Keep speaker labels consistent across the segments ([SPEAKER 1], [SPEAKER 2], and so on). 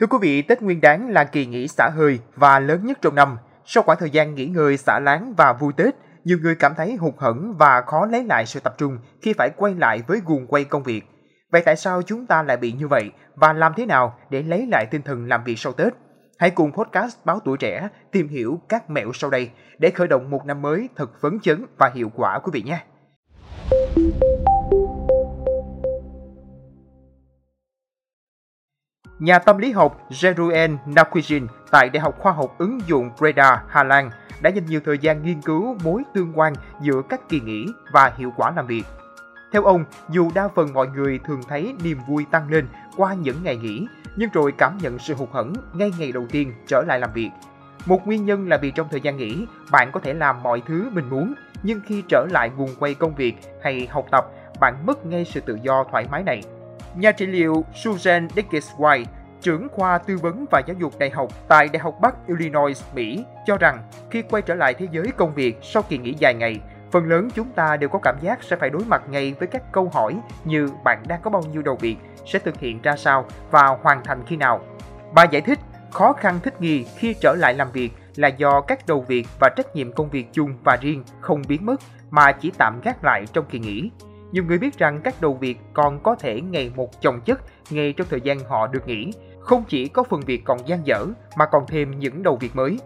[SPEAKER 1] Thưa quý vị, Tết Nguyên đán là kỳ nghỉ xả hơi và lớn nhất trong năm. Sau khoảng thời gian nghỉ ngơi xả láng và vui Tết, nhiều người cảm thấy hụt hẫng và khó lấy lại sự tập trung khi phải quay lại với guồng quay công việc. Vậy tại sao chúng ta lại bị như vậy và làm thế nào để lấy lại tinh thần làm việc sau Tết? Hãy cùng podcast Báo Tuổi Trẻ tìm hiểu các mẹo sau đây để khởi động một năm mới thật phấn chấn và hiệu quả quý vị nhé. Nhà tâm lý học Jeru'el Nakujin tại Đại học Khoa học ứng dụng Breda, Hà Lan đã dành nhiều thời gian nghiên cứu mối tương quan giữa các kỳ nghỉ và hiệu quả làm việc. Theo ông, dù đa phần mọi người thường thấy niềm vui tăng lên qua những ngày nghỉ, nhưng rồi cảm nhận sự hụt hẫng ngay ngày đầu tiên trở lại làm việc. Một nguyên nhân là vì trong thời gian nghỉ, bạn có thể làm mọi thứ mình muốn, nhưng khi trở lại nguồn quay công việc hay học tập, bạn mất ngay sự tự do thoải mái này. Nhà trị liệu Susan Dickens White, trưởng khoa tư vấn và giáo dục đại học tại Đại học Bắc Illinois, Mỹ, cho rằng khi quay trở lại thế giới công việc sau kỳ nghỉ dài ngày, phần lớn chúng ta đều có cảm giác sẽ phải đối mặt ngay với các câu hỏi như bạn đang có bao nhiêu đầu việc, sẽ thực hiện ra sao và hoàn thành khi nào. Bà giải thích, khó khăn thích nghi khi trở lại làm việc là do các đầu việc và trách nhiệm công việc chung và riêng không biến mất mà chỉ tạm gác lại trong kỳ nghỉ. Nhiều người biết rằng các đầu việc còn có thể ngày một chồng chất ngay trong thời gian họ được nghỉ, không chỉ có phần việc còn gian dở mà còn thêm những đầu việc mới.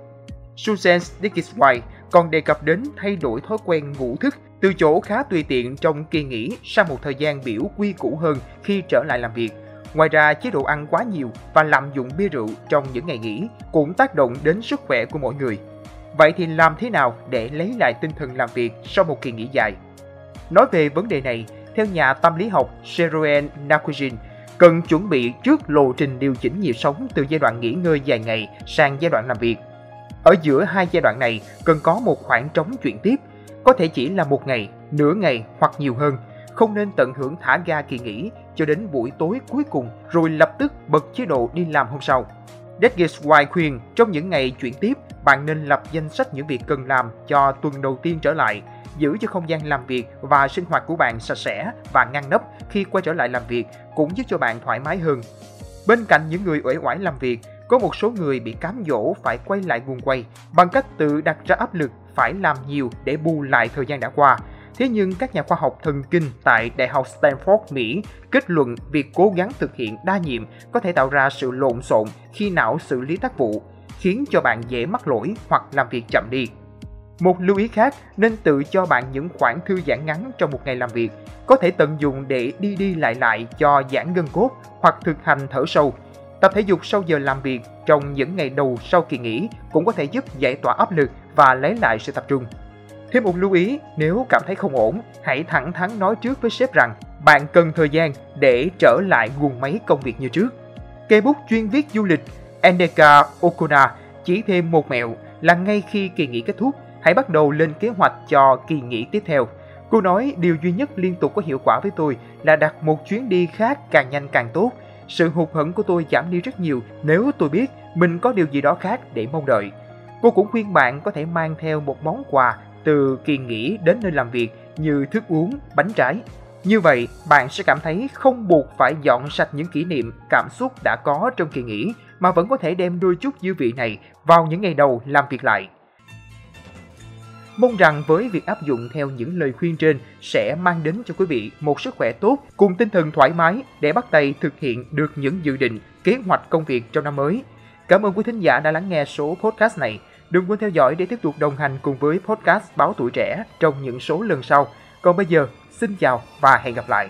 [SPEAKER 1] Susan Dickens White còn đề cập đến thay đổi thói quen ngủ thức từ chỗ khá tùy tiện trong kỳ nghỉ sang một thời gian biểu quy củ hơn khi trở lại làm việc. Ngoài ra, chế độ ăn quá nhiều và lạm dụng bia rượu trong những ngày nghỉ cũng tác động đến sức khỏe của mỗi người. Vậy thì làm thế nào để lấy lại tinh thần làm việc sau một kỳ nghỉ dài? Nói về vấn đề này, theo nhà tâm lý học Sheroen Nakujin, cần chuẩn bị trước lộ trình điều chỉnh nhịp sống từ giai đoạn nghỉ ngơi dài ngày sang giai đoạn làm việc. Ở giữa hai giai đoạn này cần có một khoảng trống chuyển tiếp, có thể chỉ là một ngày, nửa ngày hoặc nhiều hơn. Không nên tận hưởng thả ga kỳ nghỉ cho đến buổi tối cuối cùng rồi lập tức bật chế độ đi làm hôm sau. Deadgate White khuyên trong những ngày chuyển tiếp, bạn nên lập danh sách những việc cần làm cho tuần đầu tiên trở lại giữ cho không gian làm việc và sinh hoạt của bạn sạch sẽ và ngăn nắp khi quay trở lại làm việc cũng giúp cho bạn thoải mái hơn. Bên cạnh những người uể oải làm việc, có một số người bị cám dỗ phải quay lại guồng quay bằng cách tự đặt ra áp lực phải làm nhiều để bù lại thời gian đã qua. Thế nhưng các nhà khoa học thần kinh tại Đại học Stanford, Mỹ kết luận việc cố gắng thực hiện đa nhiệm có thể tạo ra sự lộn xộn khi não xử lý tác vụ, khiến cho bạn dễ mắc lỗi hoặc làm việc chậm đi. Một lưu ý khác nên tự cho bạn những khoảng thư giãn ngắn trong một ngày làm việc, có thể tận dụng để đi đi lại lại cho giãn gân cốt hoặc thực hành thở sâu. Tập thể dục sau giờ làm việc trong những ngày đầu sau kỳ nghỉ cũng có thể giúp giải tỏa áp lực và lấy lại sự tập trung. Thêm một lưu ý, nếu cảm thấy không ổn, hãy thẳng thắn nói trước với sếp rằng bạn cần thời gian để trở lại nguồn máy công việc như trước. Cây bút chuyên viết du lịch Endeka Okuna chỉ thêm một mẹo là ngay khi kỳ nghỉ kết thúc, hãy bắt đầu lên kế hoạch cho kỳ nghỉ tiếp theo. Cô nói điều duy nhất liên tục có hiệu quả với tôi là đặt một chuyến đi khác càng nhanh càng tốt. Sự hụt hẫng của tôi giảm đi rất nhiều nếu tôi biết mình có điều gì đó khác để mong đợi. Cô cũng khuyên bạn có thể mang theo một món quà từ kỳ nghỉ đến nơi làm việc như thức uống, bánh trái. Như vậy, bạn sẽ cảm thấy không buộc phải dọn sạch những kỷ niệm, cảm xúc đã có trong kỳ nghỉ mà vẫn có thể đem đôi chút dư vị này vào những ngày đầu làm việc lại. Mong rằng với việc áp dụng theo những lời khuyên trên sẽ mang đến cho quý vị một sức khỏe tốt cùng tinh thần thoải mái để bắt tay thực hiện được những dự định, kế hoạch công việc trong năm mới. Cảm ơn quý thính giả đã lắng nghe số podcast này. Đừng quên theo dõi để tiếp tục đồng hành cùng với podcast Báo Tuổi Trẻ trong những số lần sau. Còn bây giờ, xin chào và hẹn gặp lại.